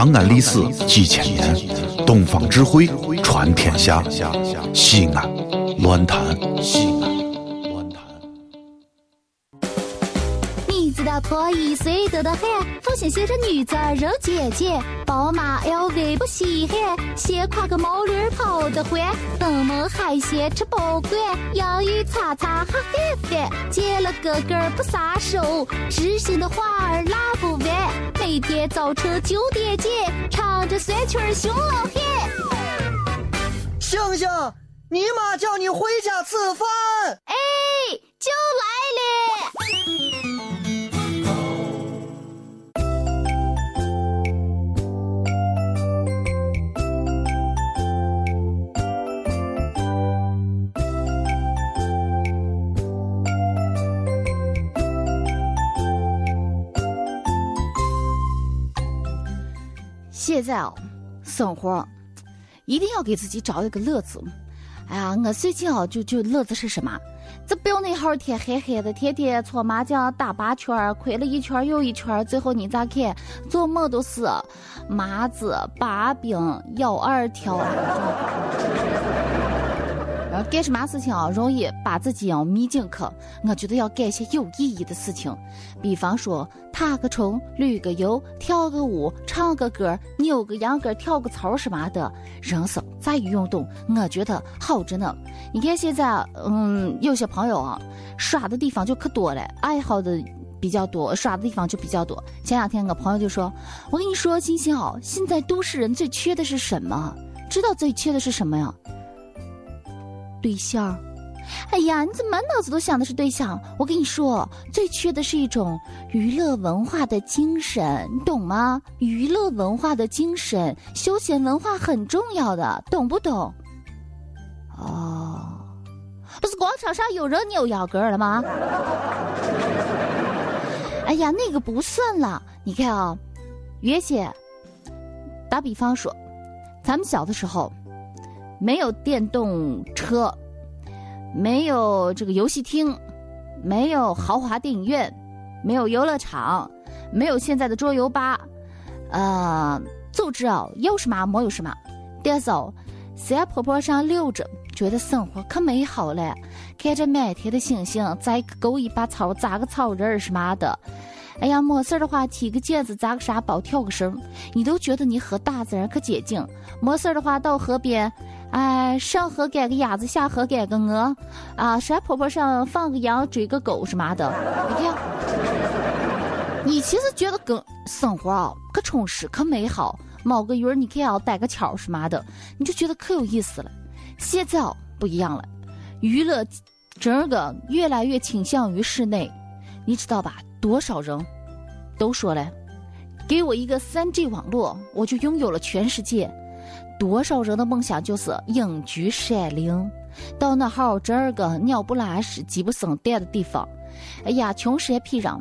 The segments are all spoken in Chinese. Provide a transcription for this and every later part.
长安历史几千年，东方智慧传天下。西安，乱谈，你知道破一岁多的很，父亲写着女子肉姐姐，宝马 LV 不稀罕，斜挎个毛驴跑得欢，登门海鲜吃不惯，洋芋擦擦哈翻翻，见了哥哥不撒手，知心的话儿拉不完，每天早晨九点见，唱着酸曲儿熊老汉。星星，你妈叫你回家吃饭。哎，就来现在哦，生活一定要给自己找一个乐子。哎呀，我最近啊，就就乐子是什么？这不要那好天黑黑的，天天搓麻将打八圈，亏了一圈又一圈，最后你咋看？做梦都是麻子、把柄、幺二条。啊干什么事情啊，容易把自己要迷进去。我觉得要干些有意义的事情，比方说踏个虫、旅个游、跳个舞、唱个歌、扭个秧歌、跳个操什么的。人生在于运动，我觉得好着呢。你看现在，嗯，有些朋友啊，耍的地方就可多了，爱好的比较多，耍的地方就比较多。前两天我朋友就说：“我跟你说，星星啊，现在都市人最缺的是什么？知道最缺的是什么呀？”对象，哎呀，你怎么满脑子都想的是对象？我跟你说，最缺的是一种娱乐文化的精神，你懂吗？娱乐文化的精神，休闲文化很重要的，懂不懂？哦，不是广场上有人扭腰杆了吗？哎呀，那个不算了。你看啊，原先，打比方说，咱们小的时候。没有电动车，没有这个游戏厅，没有豪华电影院，没有游乐场，没有现在的桌游吧，呃，就知道有什么没有什么。但是哦，山坡坡上溜着，觉得生活可美好了。看着满天的星星，再勾一把草，扎个草人儿什么的。哎呀，没事的话，踢个毽子，扎个沙包，跳个绳，你都觉得你和大自然可接近。没事的话，到河边。哎，上河赶个鸭子，下河赶个鹅，啊，山坡坡上放个羊，追个狗什么的。你看，你其实觉得跟生活啊可充实可美好，猫个鱼儿你看要逮个巧什么的，你就觉得可有意思了。现在不一样了，娱乐整个越来越倾向于室内，你知道吧？多少人都说了，给我一个三 G 网络，我就拥有了全世界。多少人的梦想就是隐居山林，到那好这儿个鸟不拉屎、鸡不生蛋的地方。哎呀，穷山僻壤，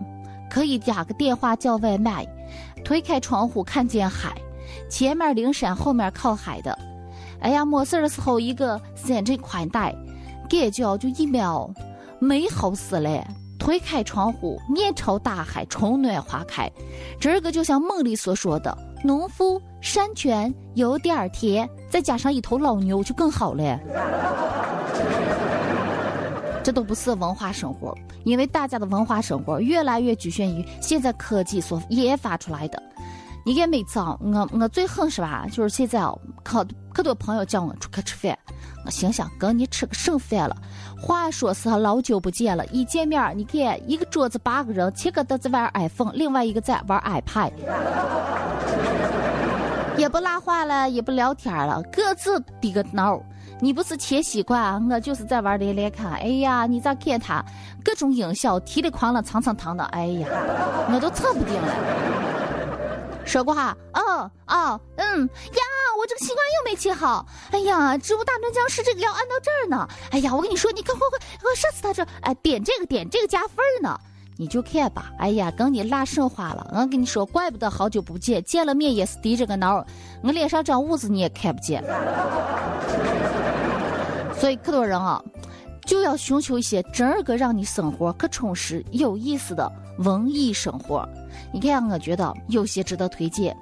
可以打个电话叫外卖，推开窗户看见海，前面临山后面靠海的。哎呀，没事的时候一个三 G 宽带，感觉就一秒美好死了。推开窗户，面朝大海，春暖花开。这个就像梦里所说的。农夫山泉有点甜，再加上一头老牛就更好了。这都不是文化生活，因为大家的文化生活越来越局限于现在科技所研发出来的。你看每次啊，我我最恨是吧？就是现在啊，可可多朋友叫我出去吃饭，我心想跟你吃个剩饭了。话说是老久不见了，一见面你看一个桌子八个人，七个都在玩 iPhone，另外一个在玩 iPad。也不拉话了，也不聊天了，各自低个脑。你不是切西瓜，我就是在玩连连看。哎呀，你咋看他？各种音效，提里哐啷，蹭蹭腾的。哎呀，我都扯不定了。说过哈，哦哦，嗯呀，我这个西瓜又没切好。哎呀，植物大战僵尸这个要按到这儿呢。哎呀，我跟你说，你快快快，我射死他这，哎，点这个点这个加分呢。你就看吧，哎呀，跟你拉神话了。我跟你说，怪不得好久不见，见了面也是低着个脑，我脸上长痦子你也看不见。所以可多人啊，就要寻求一些真儿个让你生活可充实、有意思的文艺生活。你看，我觉得有些值得推荐，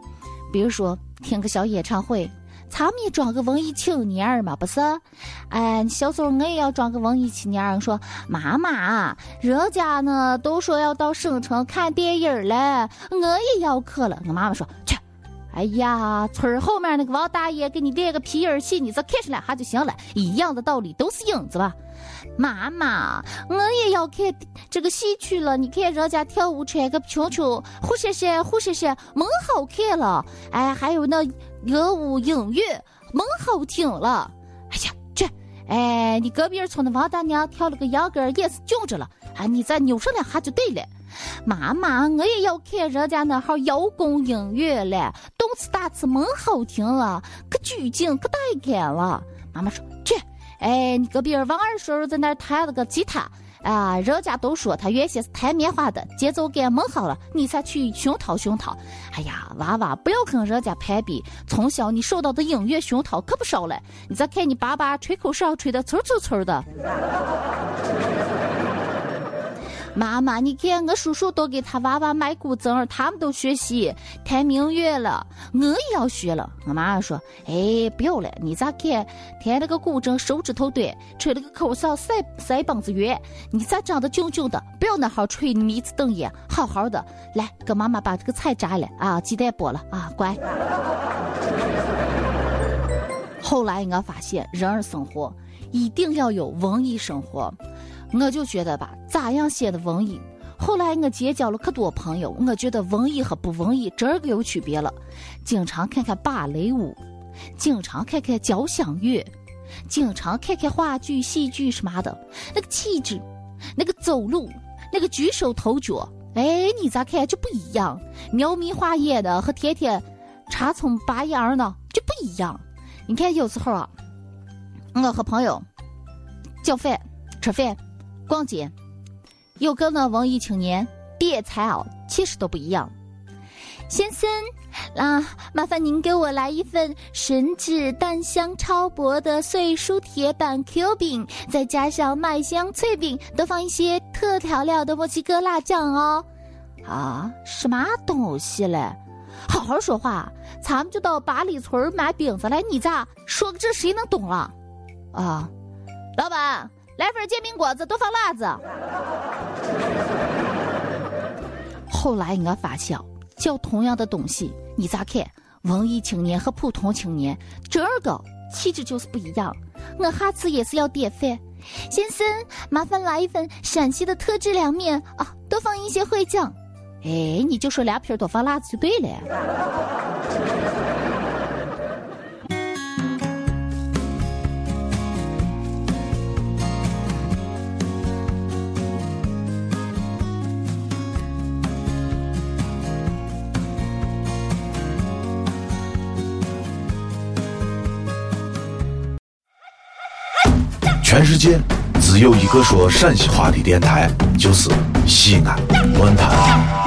比如说听个小演唱会。他们也装个文艺青年儿嘛，不是？哎，小时候我也要装个文艺青年儿。说妈妈，人家呢都说要到省城看电影儿了，我也要去了。我妈妈说去。哎呀，村儿后面那个王大爷给你练个皮影戏，你再看上两下就行了。一样的道理，都是影子吧？妈妈，我也要看这个戏曲了。你看人家跳舞穿个裙裙，呼闪闪，呼闪闪，蛮好看了。哎，还有那。歌舞音乐蛮好听了，哎呀，这，哎，你隔壁村的王大娘跳了个秧歌也是俊着了，哎，你再扭上两下就对了。妈妈，我也要看人家那号摇滚音乐了，动次打次蛮好听了，可拘谨可带感了。妈妈说，这，哎，你隔壁王二叔在那弹了个吉他。啊，人家都说他原先是弹棉花的，节奏感没好了，你才去熏陶熏陶。哎呀，娃娃不要跟人家攀比，从小你受到的音乐熏陶可不少了。你再看你爸爸吹口哨吹的呲呲呲的。妈妈，你看我叔叔都给他娃娃买古筝，他们都学习弹明月了，我也要学了。我妈妈说：“哎，不要了，你咋看弹那个古筝手指头短，吹那个口哨腮腮帮子圆，你咋长得俊俊的？不要那号吹迷子瞪眼，好好的来跟妈妈把这个菜摘了啊，鸡蛋剥了啊，乖。”后来我发现，人儿生活一定要有文艺生活。我就觉得吧，咋样写的文艺？后来我结交了可多朋友，我觉得文艺和不文艺这个有区别了。经常看看芭蕾舞，经常看看交响乐，经常看看话剧、戏剧什么的，那个气质，那个走路，那个举手投脚，哎，你咋看就不一样？描眉画眼的和天天插葱拔秧呢就不一样。你看有时候啊，我和朋友叫饭吃饭。逛街，又跟那文艺青年点菜哦，其实都不一样。先生，啊，麻烦您给我来一份神指蛋香超薄的碎酥铁板 Q 饼，再加上麦香脆饼，多放一些特调料的墨西哥辣酱哦。啊，什么东西嘞？好好说话，咱们就到八里村买饼子来，你咋说个这谁能懂了？啊，老板。来份煎饼果子，多放辣子。后来我发现，叫同样的东西，你咋看？文艺青年和普通青年，这个气质就是不一样。我下次也是要点饭，先生，麻烦来一份陕西的特制凉面啊，多放一些烩酱。哎，你就说凉皮多放辣子就对了。全世界只有一个说陕西话的电台，就是西安论坛。